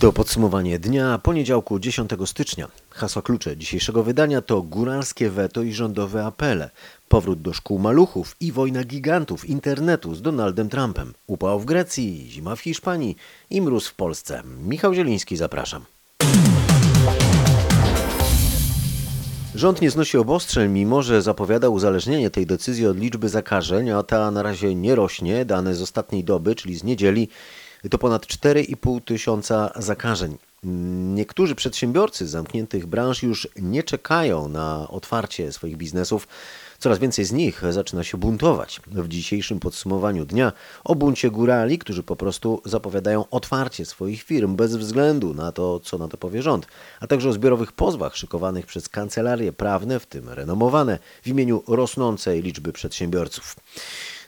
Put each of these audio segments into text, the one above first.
To podsumowanie dnia poniedziałku 10 stycznia. Hasła klucze dzisiejszego wydania to góralskie weto i rządowe apele, powrót do szkół maluchów i wojna gigantów internetu z Donaldem Trumpem, upał w Grecji, zima w Hiszpanii i mróz w Polsce. Michał Zieliński, zapraszam. Rząd nie znosi obostrzeń, mimo że zapowiada uzależnienie tej decyzji od liczby zakażeń, a ta na razie nie rośnie. Dane z ostatniej doby, czyli z niedzieli, to ponad 4,5 tysiąca zakażeń. Niektórzy przedsiębiorcy zamkniętych branż już nie czekają na otwarcie swoich biznesów. Coraz więcej z nich zaczyna się buntować. W dzisiejszym podsumowaniu dnia o buncie górali, którzy po prostu zapowiadają otwarcie swoich firm bez względu na to, co na to powie rząd, a także o zbiorowych pozwach szykowanych przez kancelarie prawne, w tym renomowane, w imieniu rosnącej liczby przedsiębiorców.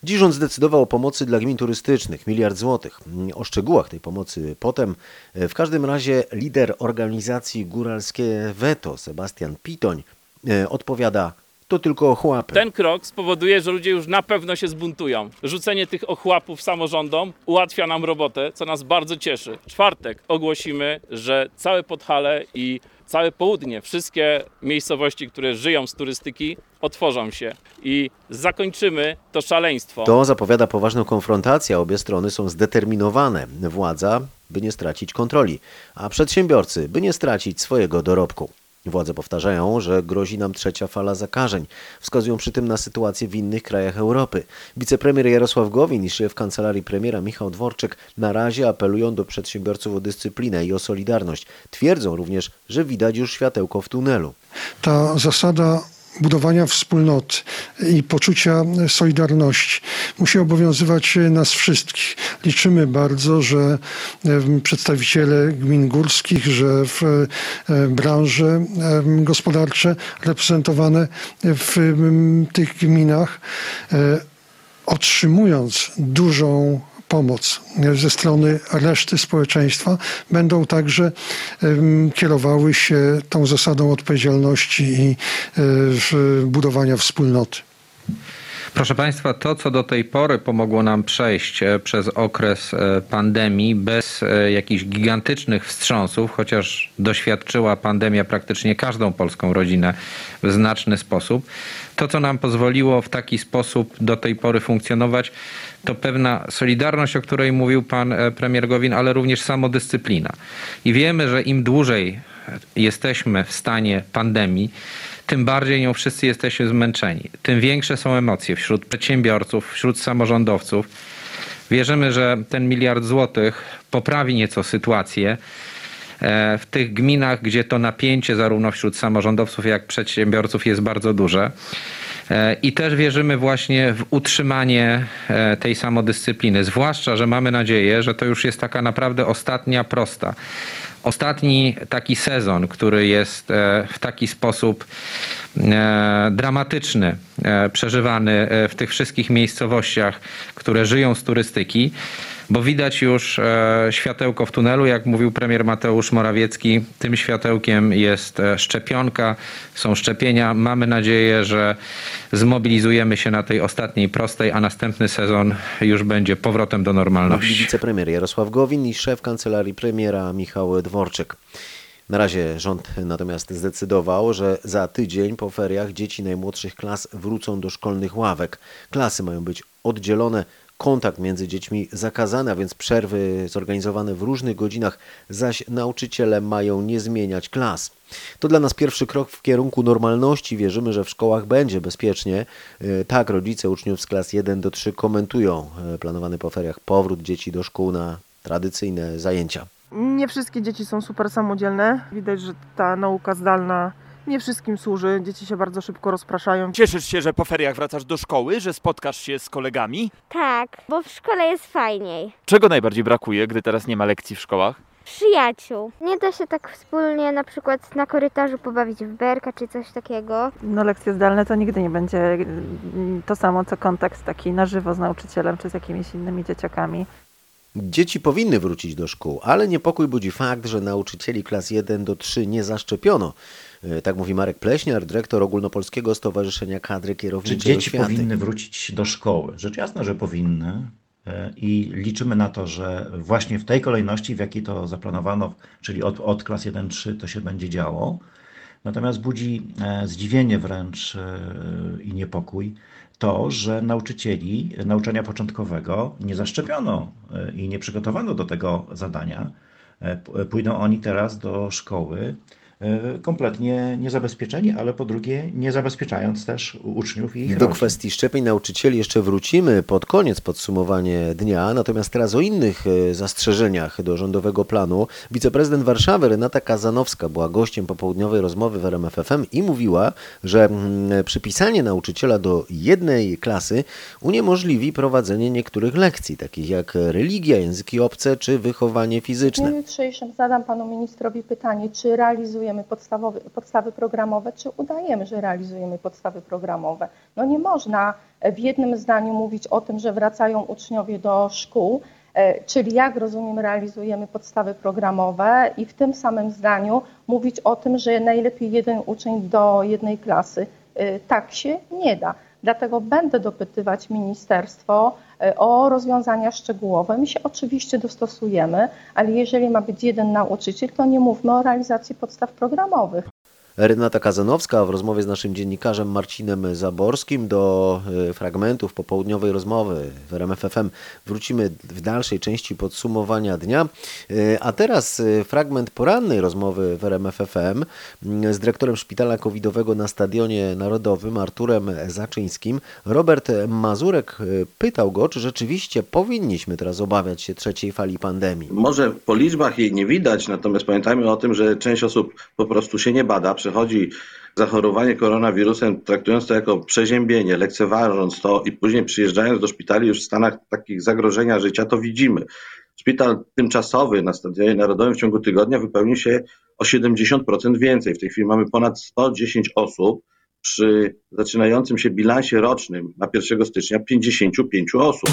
Dziś rząd zdecydował o pomocy dla gmin turystycznych, miliard złotych. O szczegółach tej pomocy potem. W każdym razie lider organizacji Góralskie Veto, Sebastian Pitoń, e, odpowiada to tylko ochłapy. Ten krok spowoduje, że ludzie już na pewno się zbuntują. Rzucenie tych ochłapów samorządom ułatwia nam robotę, co nas bardzo cieszy. W czwartek ogłosimy, że całe Podhale i całe południe, wszystkie miejscowości, które żyją z turystyki, otworzą się i zakończymy to szaleństwo. To zapowiada poważną konfrontację. Obie strony są zdeterminowane. Władza, by nie stracić kontroli, a przedsiębiorcy, by nie stracić swojego dorobku. Władze powtarzają, że grozi nam trzecia fala zakażeń. Wskazują przy tym na sytuację w innych krajach Europy. Wicepremier Jarosław Gowin i szef kancelarii premiera Michał Dworczyk na razie apelują do przedsiębiorców o dyscyplinę i o solidarność. Twierdzą również, że widać już światełko w tunelu. Ta zasada budowania wspólnoty i poczucia solidarności musi obowiązywać nas wszystkich. Liczymy bardzo, że em, przedstawiciele gmin górskich, że w e, branże gospodarcze reprezentowane w tych gminach e, otrzymując dużą pomoc ze strony reszty społeczeństwa, będą także kierowały się tą zasadą odpowiedzialności i e, budowania wspólnoty. Proszę Państwa, to co do tej pory pomogło nam przejść e, przez okres e, pandemii bez jakichś gigantycznych wstrząsów, chociaż doświadczyła pandemia praktycznie każdą polską rodzinę w znaczny sposób, to co nam pozwoliło w taki sposób do tej pory funkcjonować, to pewna solidarność, o której mówił pan e, premier Gowin, ale również samodyscyplina. I wiemy, że im dłużej jesteśmy w stanie pandemii, tym bardziej nią wszyscy jesteśmy zmęczeni. Tym większe są emocje wśród przedsiębiorców, wśród samorządowców. Wierzymy, że ten miliard złotych poprawi nieco sytuację w tych gminach, gdzie to napięcie zarówno wśród samorządowców, jak przedsiębiorców jest bardzo duże. E, I też wierzymy właśnie w utrzymanie e, tej samodyscypliny. Zwłaszcza, że mamy nadzieję, że to już jest taka naprawdę ostatnia prosta. Ostatni taki sezon, który jest e, w taki sposób e, dramatyczny, e, przeżywany e, w tych wszystkich miejscowościach, które żyją z turystyki, bo widać już e, światełko w tunelu, jak mówił premier Mateusz Morawiecki. Tym światełkiem jest e, szczepionka, są szczepienia. Mamy nadzieję, że zmobilizujemy się na tej ostatniej prostej, a następny sezon już będzie powrotem do normalności. wicepremier Jarosław Gowin i szef kancelarii premiera Michał Dworczyk. Na razie rząd natomiast zdecydował, że za tydzień po feriach dzieci najmłodszych klas wrócą do szkolnych ławek. Klasy mają być oddzielone, kontakt między dziećmi zakazany, a więc przerwy zorganizowane w różnych godzinach, zaś nauczyciele mają nie zmieniać klas. To dla nas pierwszy krok w kierunku normalności. Wierzymy, że w szkołach będzie bezpiecznie. E, Tak rodzice uczniów z klas 1 do 3 komentują e, planowany po feriach powrót dzieci do szkół na tradycyjne zajęcia. Nie wszystkie dzieci są super samodzielne. Widać, że ta nauka zdalna nie wszystkim służy. Dzieci się bardzo szybko rozpraszają. Cieszysz się, że po feriach wracasz do szkoły, że spotkasz się z kolegami? Tak, bo w szkole jest fajniej. Czego najbardziej brakuje, gdy teraz nie ma lekcji w szkołach? Przyjaciół. Nie da się tak wspólnie na przykład na korytarzu pobawić w berka czy coś takiego. No lekcje zdalne to nigdy nie będzie mm, to samo, co kontakt taki na żywo z nauczycielem czy z jakimiś innymi dzieciakami. Dzieci powinny wrócić do szkół, ale niepokój budzi fakt, że nauczycieli klas 1 do 3 nie zaszczepiono. E, Tak mówi Marek Pleśniar, dyrektor Ogólnopolskiego Stowarzyszenia Kadry Czy Kierowniczej dzieci Oświaty. powinny wrócić do szkoły? Rzecz jasna, że powinny. E, I liczymy na to, że właśnie w tej kolejności, w jakiej to zaplanowano, czyli od, od klas 1-3, to się będzie działo. Natomiast budzi e, zdziwienie wręcz i niepokój to, że nauczycieli nauczania początkowego nie zaszczepiono i nie przygotowano do tego zadania. Pójdą oni teraz do szkoły kompletnie niezabezpieczeni, ale po drugie nie zabezpieczając też uczniów i ich Do rodzin. kwestii szczepień nauczycieli jeszcze wrócimy pod koniec podsumowanie dnia, natomiast teraz o innych e, zastrzeżeniach do rządowego planu. Wiceprezydent Warszawy Renata Kazanowska była gościem popołudniowej rozmowy w RMFFM i mówiła, że mm, przypisanie nauczyciela do jednej klasy uniemożliwi prowadzenie niektórych lekcji, takich jak religia, języki obce czy wychowanie W fizyczne. dniu jutrzejszym zadam panu ministrowi pytanie, czy realizujemy podstawy programowe, czy udajemy, że realizujemy podstawy programowe. No nie można w jednym zdaniu mówić o tym, że wracają uczniowie do szkół, e, czyli jak rozumiem realizujemy podstawy programowe i w tym samym zdaniu mówić o tym, że najlepiej jeden uczeń do jednej klasy. E, Tak się nie da. Dlatego będę dopytywać ministerstwo e, o rozwiązania szczegółowe. My się oczywiście dostosujemy, ale jeżeli ma być jeden nauczyciel, to nie mówmy o realizacji podstaw programowych. Renata Kazanowska w rozmowie z naszym dziennikarzem Marcinem Zaborskim do e, fragmentów popołudniowej rozmowy w RMFFM wrócimy w dalszej części podsumowania dnia. E, A teraz e, fragment porannej rozmowy w RMFFM z dyrektorem szpitala covidowego na Stadionie Narodowym Arturem Zaczyńskim. Robert Mazurek pytał go, czy rzeczywiście powinniśmy teraz obawiać się trzeciej fali pandemii. Może po liczbach jej nie widać, natomiast pamiętajmy o tym, że część osób po prostu się nie bada, przechodzi zachorowanie koronawirusem, traktując to jako przeziębienie, lekceważąc to i później przyjeżdżając do szpitali już w stanach takich zagrożenia życia, to widzimy. Szpital tymczasowy na Stadionie Narodowym w ciągu tygodnia wypełnił się o 70% więcej. W tej chwili mamy ponad 110 osób przy zaczynającym się bilansie rocznym na 1 stycznia 55 osób.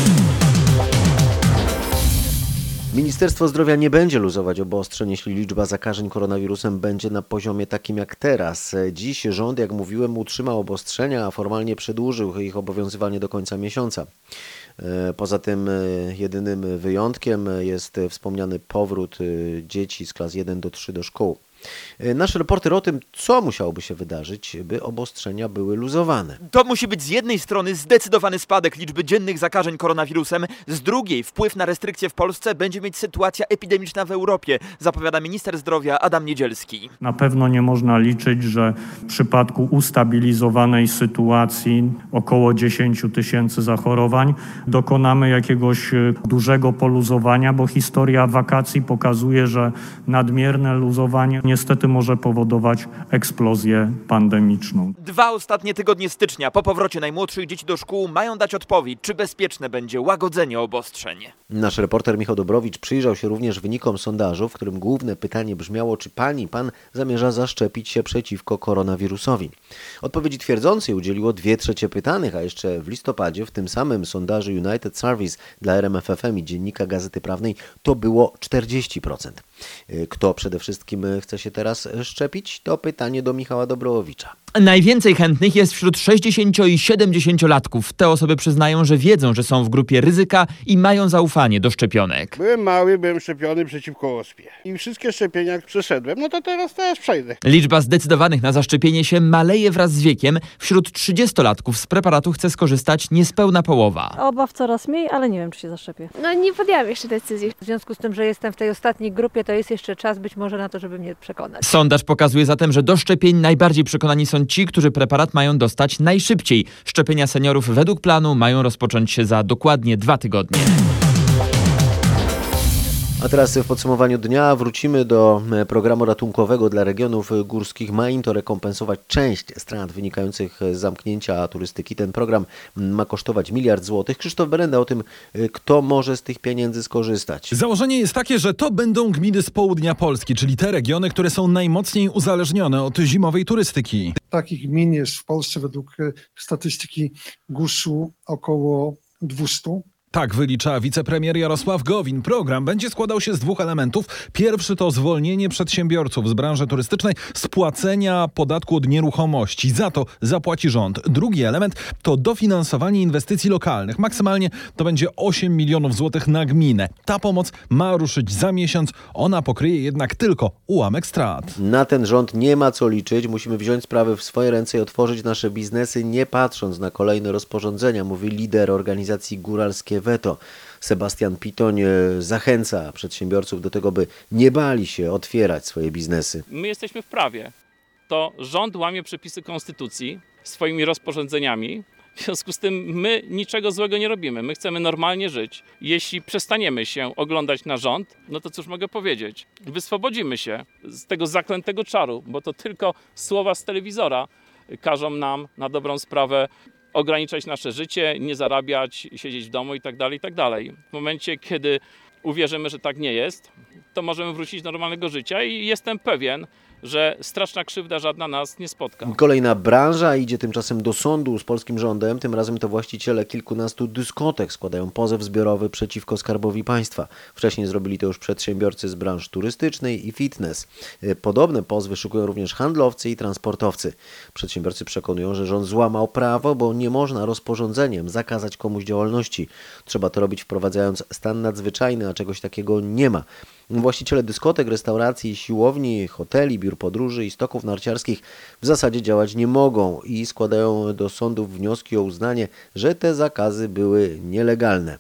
Ministerstwo Zdrowia nie będzie luzować obostrzeń, jeśli liczba zakażeń koronawirusem będzie na poziomie takim jak teraz. Dziś rząd, jak mówiłem, utrzymał obostrzenia, a formalnie przedłużył ich obowiązywanie do końca miesiąca. E, Poza tym e, jedynym wyjątkiem jest wspomniany powrót e, dzieci z klas 1 do 3 do szkół. E, Nasz reporter o tym, co musiałoby się wydarzyć, by obostrzenia były luzowane. To musi być z jednej strony zdecydowany spadek liczby dziennych zakażeń koronawirusem, z drugiej wpływ na restrykcje w Polsce będzie mieć sytuacja epidemiczna w Europie, zapowiada minister zdrowia Adam Niedzielski. Na pewno nie można liczyć, że w przypadku ustabilizowanej sytuacji około 10 tysięcy zachorowań dokonamy jakiegoś e, dużego poluzowania, bo historia wakacji pokazuje, że nadmierne luzowanie niestety może powodować eksplozję pandemiczną. Dwa ostatnie tygodnie stycznia po powrocie najmłodszych dzieci do szkół mają dać odpowiedź, czy bezpieczne będzie łagodzenie obostrzeń. Nasz reporter Michał Dobrowicz przyjrzał się również wynikom sondażu, w którym główne pytanie brzmiało, czy pani, pan zamierza zaszczepić się przeciwko koronawirusowi. Odpowiedzi twierdzącej udzieliło dwie trzecie pytanych, a jeszcze w listopadzie w tym samym sondażu United Service dla RMFFM i Dziennika Gazety Prawnej to było 40%. Y, Kto przede wszystkim chce się teraz szczepić? To pytanie do Michała Dobrowicza. Najwięcej chętnych jest wśród 60 i 70-latków. Te osoby przyznają, że wiedzą, że są w grupie ryzyka i mają zaufanie do szczepionek. Byłem mały, byłem szczepiony przeciwko ospie. I wszystkie szczepienia jak przeszedłem, no to teraz też przejdę. Liczba zdecydowanych na zaszczepienie się maleje wraz z wiekiem. Wśród 30-latków z preparatu chce skorzystać niespełna połowa. Obaw coraz mniej, ale nie wiem, czy się zaszczepię. No nie podjęłam jeszcze decyzji. W związku z tym, że jestem w tej ostatniej grupie, to jest jeszcze czas być może na to, żeby mnie przekonać. Sondaż pokazuje zatem, że do szczepień najbardziej przekonani są ci, którzy preparat mają dostać najszybciej. Szczepienia seniorów według planu mają rozpocząć się za dokładnie dwa tygodnie. A teraz w podsumowaniu dnia wrócimy do e, programu ratunkowego dla regionów górskich. Ma im to rekompensować część strat wynikających z zamknięcia turystyki. Ten program ma kosztować miliard złotych. Krzysztof Berenda o tym, e, kto może z tych pieniędzy skorzystać. Założenie jest takie, że to będą gminy z południa Polski, czyli te regiony, które są najmocniej uzależnione od zimowej turystyki. Takich gmin jest w Polsce według e, statystyki GUS-u około 200. Tak wylicza wicepremier Jarosław Gowin. Program będzie składał się z dwóch elementów. Pierwszy to zwolnienie przedsiębiorców z branży turystycznej z płacenia podatku od nieruchomości. Za to zapłaci rząd. Drugi element to dofinansowanie inwestycji lokalnych. Maksymalnie to będzie 8 milionów złotych na gminę. Ta pomoc ma ruszyć za miesiąc. Ona pokryje jednak tylko ułamek strat. Na ten rząd nie ma co liczyć. Musimy wziąć sprawy w swoje ręce i otworzyć nasze biznesy, nie patrząc na kolejne rozporządzenia, mówi lider organizacji Góralskie Veto. Sebastian Pitoń e, zachęca przedsiębiorców do tego, by nie bali się otwierać swoje biznesy. My jesteśmy w prawie. To rząd łamie przepisy konstytucji swoimi rozporządzeniami. W związku z tym my niczego złego nie robimy. My chcemy normalnie żyć. Jeśli przestaniemy się oglądać na rząd, no to cóż mogę powiedzieć? Wyswobodzimy się z tego zaklętego czaru, bo to tylko słowa z telewizora każą nam na dobrą sprawę ograniczać nasze życie, nie zarabiać, siedzieć w domu i tak dalej, i tak. W momencie, kiedy uwierzymy, że tak nie jest, to możemy wrócić do normalnego życia i jestem pewien, że straszna krzywda żadna nas nie spotka. Kolejna branża idzie tymczasem do sądu z polskim rządem. Tym razem to właściciele kilkunastu dyskotek składają pozew zbiorowy przeciwko Skarbowi Państwa. Wcześniej zrobili to już przedsiębiorcy z branż turystycznej i fitness. E, Podobne pozwy szukują również handlowcy i transportowcy. Przedsiębiorcy przekonują, że rząd złamał prawo, bo nie można rozporządzeniem zakazać komuś działalności. Trzeba to robić wprowadzając stan nadzwyczajny, a czegoś takiego nie ma. Właściciele dyskotek, restauracji, siłowni, hoteli, biur podróży i stoków narciarskich w zasadzie działać nie mogą i składają do sądów wnioski o uznanie, że te zakazy były nielegalne.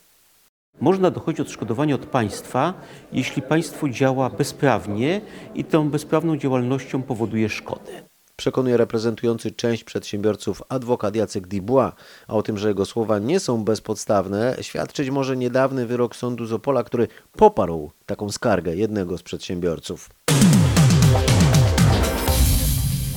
Można dochodzić odszkodowania od państwa, jeśli państwo działa bezprawnie i tą bezprawną działalnością powoduje szkodę. Przekonuje reprezentujący część przedsiębiorców adwokat Jacek Dubois, a o tym, że jego słowa nie są bezpodstawne, świadczyć może niedawny wyrok sądu z Opola, który poparł taką skargę jednego z przedsiębiorców.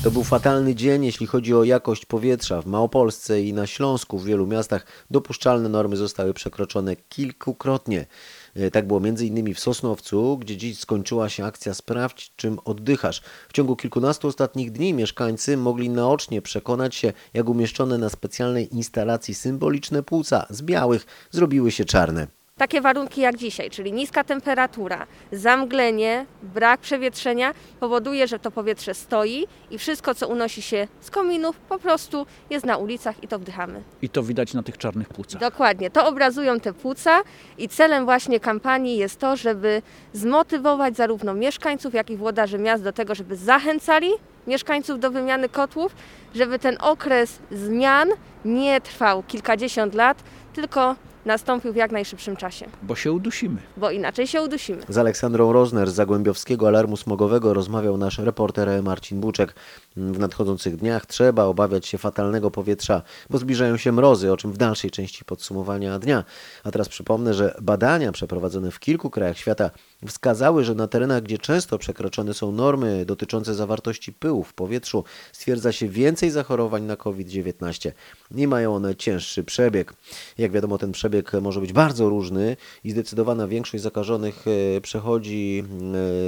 To był fatalny dzień, jeśli chodzi o jakość powietrza. W Małopolsce i na Śląsku w wielu miastach dopuszczalne normy zostały przekroczone kilkukrotnie. E, Tak było m.in. w Sosnowcu, gdzie dziś skończyła się akcja Sprawdź, czym oddychasz. W ciągu kilkunastu ostatnich dni mieszkańcy mogli naocznie przekonać się, jak umieszczone na specjalnej instalacji symboliczne płuca z białych zrobiły się czarne. Takie warunki jak dzisiaj, czyli niska temperatura, zamglenie, brak przewietrzenia powoduje, że to powietrze stoi i wszystko, co unosi się z kominów, po prostu jest na ulicach i to wdychamy. I to widać na tych czarnych płucach. Dokładnie, to obrazują te płuca i celem właśnie kampanii jest to, żeby zmotywować zarówno mieszkańców, jak i włodarzy miast do tego, żeby zachęcali mieszkańców do wymiany kotłów, żeby ten okres zmian nie trwał kilkadziesiąt lat, tylko nastąpił w jak najszybszym czasie, Bo się udusimy. bo inaczej się udusimy. Z Aleksandrą Rozner z Zagłębiowskiego Alarmu Smogowego rozmawiał nasz reporter Marcin Buczek. W nadchodzących dniach trzeba obawiać się fatalnego powietrza, bo zbliżają się mrozy, o czym w dalszej części podsumowania dnia. A teraz przypomnę, że badania przeprowadzone w kilku krajach świata wskazały, że na terenach, gdzie często przekroczone są normy dotyczące zawartości pyłu w powietrzu, stwierdza się więcej zachorowań na COVID-19 i mają one cięższy przebieg. Jak wiadomo, ten przebieg może być bardzo różny i zdecydowana większość zakażonych e, przechodzi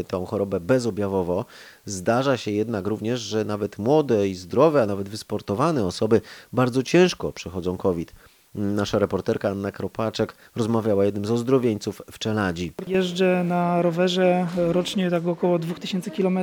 e, tą chorobę bezobjawowo. Zdarza się jednak również, że nawet młode i zdrowe, a nawet wysportowane osoby bardzo ciężko przechodzą COVID. Nasza reporterka Anna Kropaczek rozmawiała jednym z ozdrowieńców w Czeladzi. Jeżdżę na rowerze rocznie tak około 2000 km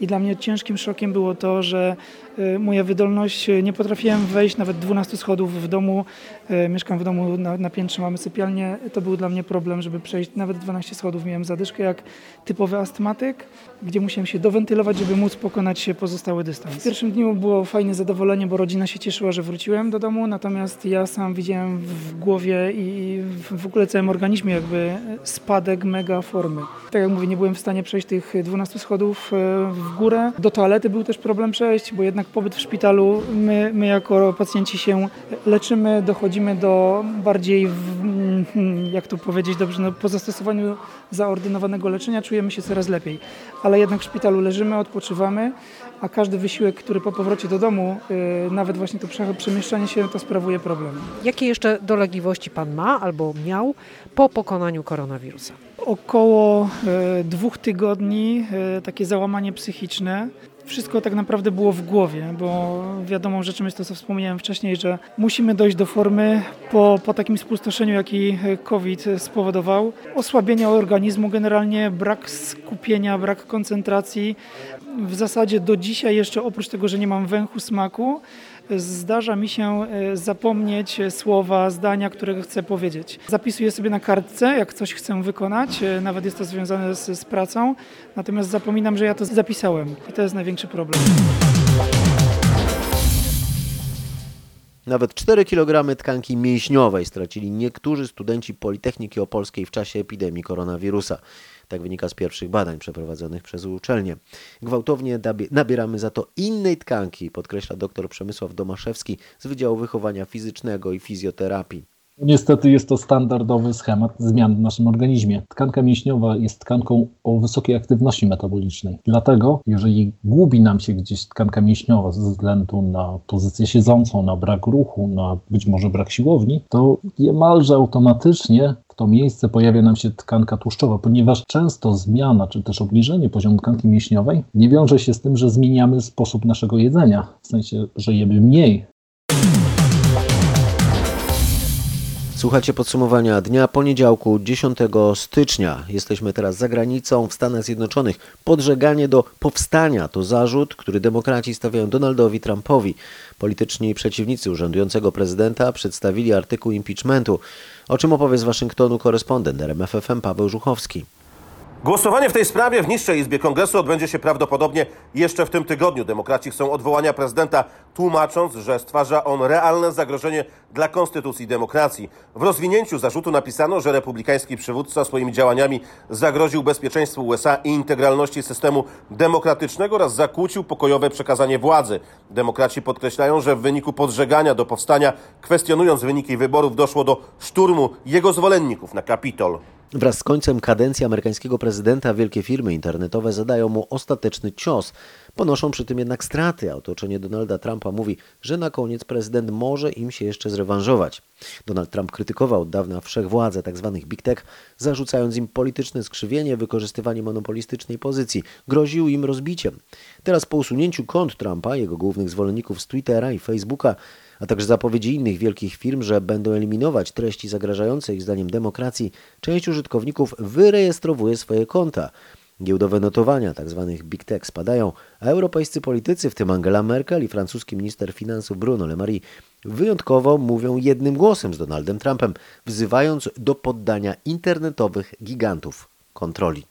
i dla mnie ciężkim szokiem było to, że y, moja wydolność, y, nie potrafiłem wejść nawet 12 schodów w domu. Y, Mieszkam w domu na, na piętrze, mamy sypialnię. To był dla mnie problem, żeby przejść nawet 12 schodów. Miałem zadyszkę jak typowy astmatyk, gdzie musiałem się dowentylować, żeby móc pokonać się pozostały dystans. W pierwszym dniu było fajne zadowolenie, bo rodzina się cieszyła, że wróciłem do domu, natomiast ja sam widziałem w głowie i w ogóle całym organizmie jakby spadek mega formy. Tak jak mówię, nie byłem w stanie przejść tych 12 schodów e, w górę. Do toalety był też problem przejść, bo jednak pobyt w szpitalu, my, my jako pacjenci się leczymy, dochodzimy do bardziej, w, jak to powiedzieć dobrze, no, po zastosowaniu zaordynowanego leczenia czujemy się coraz lepiej. Ale jednak w szpitalu leżymy, odpoczywamy, a każdy wysiłek, który po powrocie do domu, e, nawet właśnie to prze- przemieszczanie się, to sprawuje problem. Jakie jeszcze dolegliwości Pan ma albo miał po pokonaniu koronawirusa? Około e, dwóch tygodni e, takie załamanie psychiczne. Wszystko tak naprawdę było w głowie, bo wiadomą rzeczą jest to, co wspomniałem wcześniej, że musimy dojść do formy po, po takim spustoszeniu, jaki COVID spowodował. Osłabienia organizmu generalnie, brak skupienia, brak koncentracji. W zasadzie do dzisiaj jeszcze oprócz tego, że nie mam węchu smaku, zdarza mi się e, zapomnieć słowa, zdania, które chcę powiedzieć. Zapisuję sobie na kartce, jak coś chcę wykonać, e, nawet jest to związane z, z pracą, natomiast zapominam, że ja to zapisałem i to jest największy problem. Nawet 4 kg tkanki mięśniowej stracili niektórzy studenci Politechniki Opolskiej w czasie epidemii koronawirusa. Tak wynika z pierwszych badań przeprowadzonych przez uczelnię. Gwałtownie nabieramy za to innej tkanki, podkreśla dr Przemysław Domaszewski z Wydziału Wychowania Fizycznego i Fizjoterapii. Niestety jest to standardowy schemat zmian w naszym organizmie. Tkanka mięśniowa jest tkanką o wysokiej aktywności metabolicznej. Dlatego, jeżeli gubi nam się gdzieś tkanka mięśniowa ze względu na pozycję siedzącą, na brak ruchu, na być może brak siłowni, to niemalże automatycznie w to miejsce pojawia nam się tkanka tłuszczowa, ponieważ często zmiana czy też obniżenie poziomu tkanki mięśniowej nie wiąże się z tym, że zmieniamy sposób naszego jedzenia, w sensie, że jemy mniej, Słuchacie podsumowania dnia poniedziałku 10 stycznia. Jesteśmy teraz za granicą w Stanach Zjednoczonych. Podżeganie do powstania to zarzut, który demokraci stawiają Donaldowi Trumpowi. Polityczni przeciwnicy urzędującego prezydenta przedstawili artykuł impeachmentu. O czym opowie z Waszyngtonu korespondent RMFFM Paweł Żuchowski. Głosowanie w tej sprawie w niższej Izbie Kongresu odbędzie się prawdopodobnie jeszcze w tym tygodniu. Demokraci chcą odwołania prezydenta, tłumacząc, że stwarza on realne zagrożenie dla konstytucji demokracji. W rozwinięciu zarzutu napisano, że republikański przywódca swoimi działaniami zagroził bezpieczeństwu USA i integralności systemu demokratycznego oraz zakłócił pokojowe przekazanie władzy. Demokraci podkreślają, że w wyniku podżegania do powstania, kwestionując wyniki wyborów, doszło do szturmu jego zwolenników na Kapitol. Wraz z końcem kadencji amerykańskiego prezydenta wielkie firmy internetowe zadają mu ostateczny cios. Ponoszą przy tym jednak straty. A otoczenie Donalda Trumpa mówi, że na koniec prezydent może im się jeszcze zrewanżować. Donald Trump krytykował od dawna wszechwładzę tzw. Tak big tech, zarzucając im polityczne skrzywienie, wykorzystywanie monopolistycznej pozycji. Groził im rozbiciem. Teraz po usunięciu kont Trumpa, jego głównych zwolenników z Twittera i Facebooka, a także zapowiedzi innych wielkich firm, że będą eliminować treści zagrażające ich zdaniem demokracji, część użytkowników wyrejestrowuje swoje konta. Giełdowe notowania tzw. Tak big tech spadają, a europejscy politycy, w tym Angela Merkel i francuski minister finansów Bruno Le Maire, wyjątkowo mówią jednym głosem z Donaldem Trumpem, wzywając do poddania internetowych gigantów kontroli.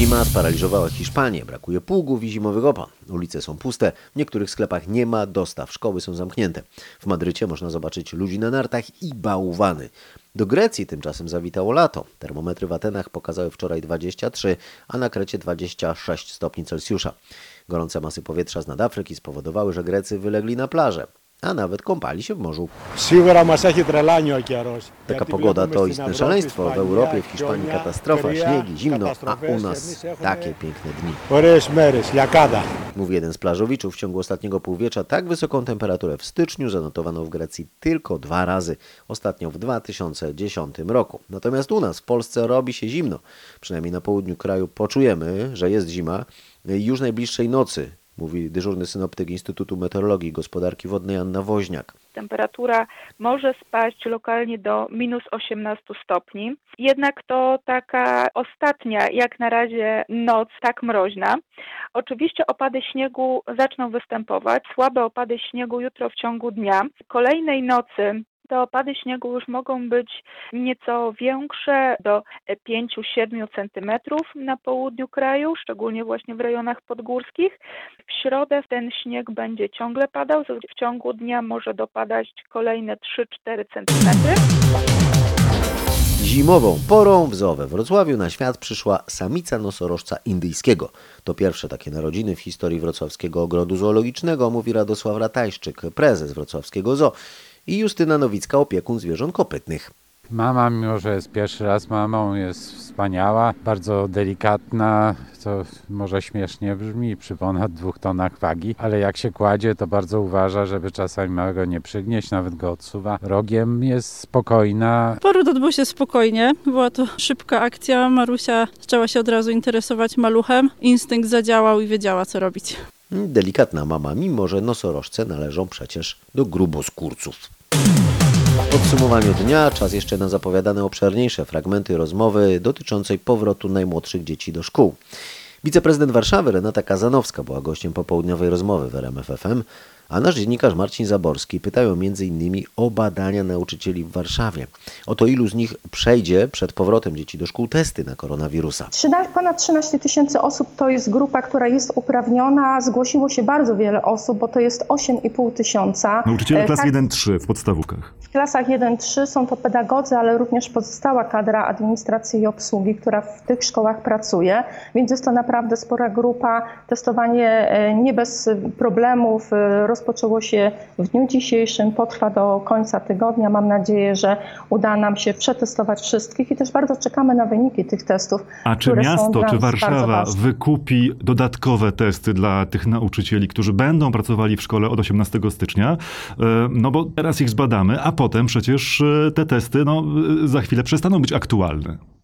Zima sparaliżowała Hiszpanię, brakuje pługów i zimowych opon. Ulice są puste, w niektórych sklepach nie ma dostaw, szkoły są zamknięte. W Madrycie można zobaczyć ludzi na nartach i bałwany. Do Grecji tymczasem zawitało lato. Termometry w Atenach pokazały wczoraj 23, a na Krecie 26 stopni Celsjusza. Gorące masy powietrza z nad Afryki spowodowały, że Grecy wylegli na plażę a nawet kąpali się w morzu. Taka pogoda to istne szaleństwo. W Europie, w Hiszpanii katastrofa, śniegi, zimno, a u nas takie piękne dni. Mówi jeden z plażowiczów. W ciągu ostatniego półwiecza tak wysoką temperaturę w styczniu zanotowano w Grecji tylko dwa razy. Ostatnio w 2010 roku. Natomiast u nas w Polsce robi się zimno. Przynajmniej na południu kraju poczujemy, że jest zima. Już najbliższej nocy mówi dyżurny synoptyk Instytutu Meteorologii i Gospodarki Wodnej Anna Woźniak. Temperatura może spaść lokalnie do minus 18 stopni, jednak to taka ostatnia, jak na razie, noc tak mroźna. Oczywiście opady śniegu zaczną występować, słabe opady śniegu jutro w ciągu dnia. Kolejnej nocy te opady śniegu już mogą być nieco większe, do 5-7 cm na południu kraju, szczególnie właśnie w rejonach podgórskich. W środę ten śnieg będzie ciągle padał, w ciągu dnia może dopadać kolejne 3-4 cm. Zimową porą w zoo we Wrocławiu na świat przyszła samica nosorożca indyjskiego. To pierwsze takie narodziny w historii wrocławskiego ogrodu zoologicznego, mówi Radosław Ratajszczyk, prezes wrocławskiego zoo i Justyna Nowicka, opiekun zwierząt kopytnych. Mama, mimo że jest pierwszy raz mamą, jest wspaniała, bardzo delikatna, co może śmiesznie brzmi przy ponad dwóch tonach wagi, ale jak się kładzie, to bardzo uważa, żeby czasami małego nie przygnieść, nawet go odsuwa. Rogiem jest spokojna. Poród odbył się spokojnie, była to szybka akcja. Marusia zaczęła się od razu interesować maluchem. Instynkt zadziałał i wiedziała, co robić. Delikatna mama, mimo że nosorożce należą przecież do gruboskórców. W podsumowaniu dnia czas jeszcze na zapowiadane obszerniejsze fragmenty rozmowy dotyczącej powrotu najmłodszych dzieci do szkół. Wiceprezydent Warszawy Renata Kazanowska była gościem popołudniowej rozmowy w RMF FM, a nasz dziennikarz Marcin Zaborski pytają m.in. o badania nauczycieli w Warszawie. O to ilu z nich przejdzie przed powrotem dzieci do szkół testy na koronawirusa. 13, ponad 13 tysięcy osób to jest grupa, która jest uprawniona. Zgłosiło się bardzo wiele osób, bo to jest 8,5 tysiąca. Nauczyciele E, klas tak, 1-3 w podstawówkach. W klasach 1-3 są to pedagodzy, ale również pozostała kadra administracji i obsługi, która w tych szkołach pracuje, więc jest to naprawdę spora grupa. Testowanie e, nie bez problemów e, rozpoczęło się w dniu dzisiejszym, potrwa do końca tygodnia. Mam nadzieję, że uda nam się przetestować wszystkich i też bardzo czekamy na wyniki tych testów. A czy miasto, czy Warszawa wykupi dodatkowe testy dla tych nauczycieli, którzy będą pracowali w szkole od 18 stycznia? E, No bo teraz ich zbadamy, a potem przecież e, te testy no, e, za chwilę przestaną być aktualne.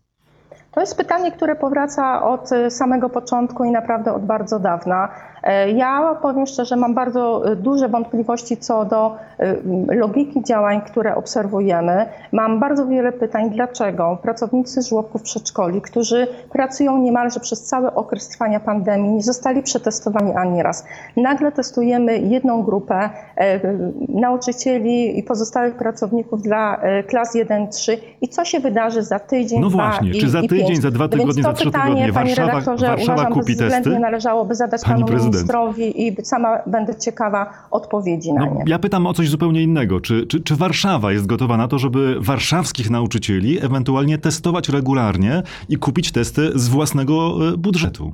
To jest pytanie, które powraca od y, samego początku i naprawdę od bardzo dawna. E, Ja powiem szczerze, mam bardzo y, duże wątpliwości co do y, logiki działań, które obserwujemy. Mam bardzo wiele pytań, dlaczego pracownicy żłobków przedszkoli, którzy pracują niemalże przez cały okres trwania pandemii, nie zostali przetestowani ani raz. Nagle testujemy jedną grupę e, nauczycieli i pozostałych pracowników dla e, klas 1-3 i co się wydarzy za tydzień, No dwa właśnie, i, czy za i tydzień, za dwa No tygodnie, za trzy pytanie, tygodnie Warszawa- redaktorze, Warszawa uważam kupi testy? należałoby zadać Pani panu prezydent. ministrowi i sama będę ciekawa odpowiedzi na No, nie. ja pytam o coś zupełnie innego. Czy, czy, czy Warszawa jest gotowa na to, żeby warszawskich nauczycieli ewentualnie testować regularnie i kupić testy z własnego e, budżetu?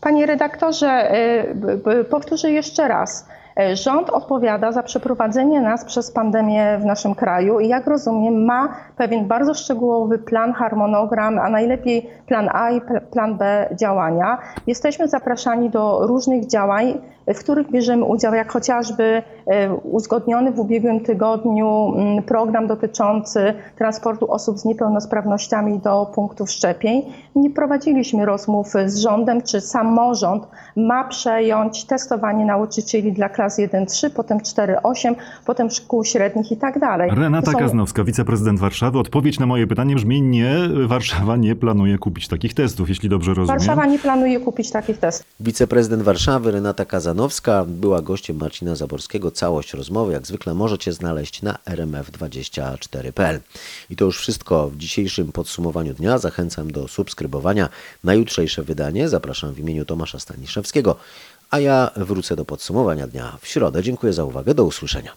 Panie redaktorze, y, b- powtórzę jeszcze raz. Y, Rząd odpowiada za przeprowadzenie nas przez pandemię w naszym kraju i jak rozumiem ma pewien bardzo szczegółowy plan, harmonogram, a najlepiej plan A i pl- plan B działania. Jesteśmy zapraszani do różnych działań, w których bierzemy udział, jak chociażby uzgodniony w ubiegłym tygodniu mm, program dotyczący transportu osób z niepełnosprawnościami do punktów szczepień. Nie prowadziliśmy rozmów z rządem, czy samorząd ma przejąć testowanie nauczycieli dla klas 1-3, potem 4-8, potem szkół średnich i tak dalej. Renata są- Kaznowska, wiceprezydent Warszawy. Odpowiedź na moje pytanie brzmi nie, Warszawa nie planuje kupić takich testów, jeśli dobrze rozumiem. Warszawa nie planuje kupić takich testów. Wiceprezydent Warszawy Renata Kazanowska była gościem Marcina Zaborskiego. Całość rozmowy jak zwykle możecie znaleźć na rmf24.pl. I to już wszystko w dzisiejszym podsumowaniu dnia. Zachęcam do subskrybowania na jutrzejsze wydanie. Zapraszam w imieniu Tomasza Staniszewskiego. A ja wrócę do podsumowania dnia w środę. Dziękuję za uwagę. Do usłyszenia.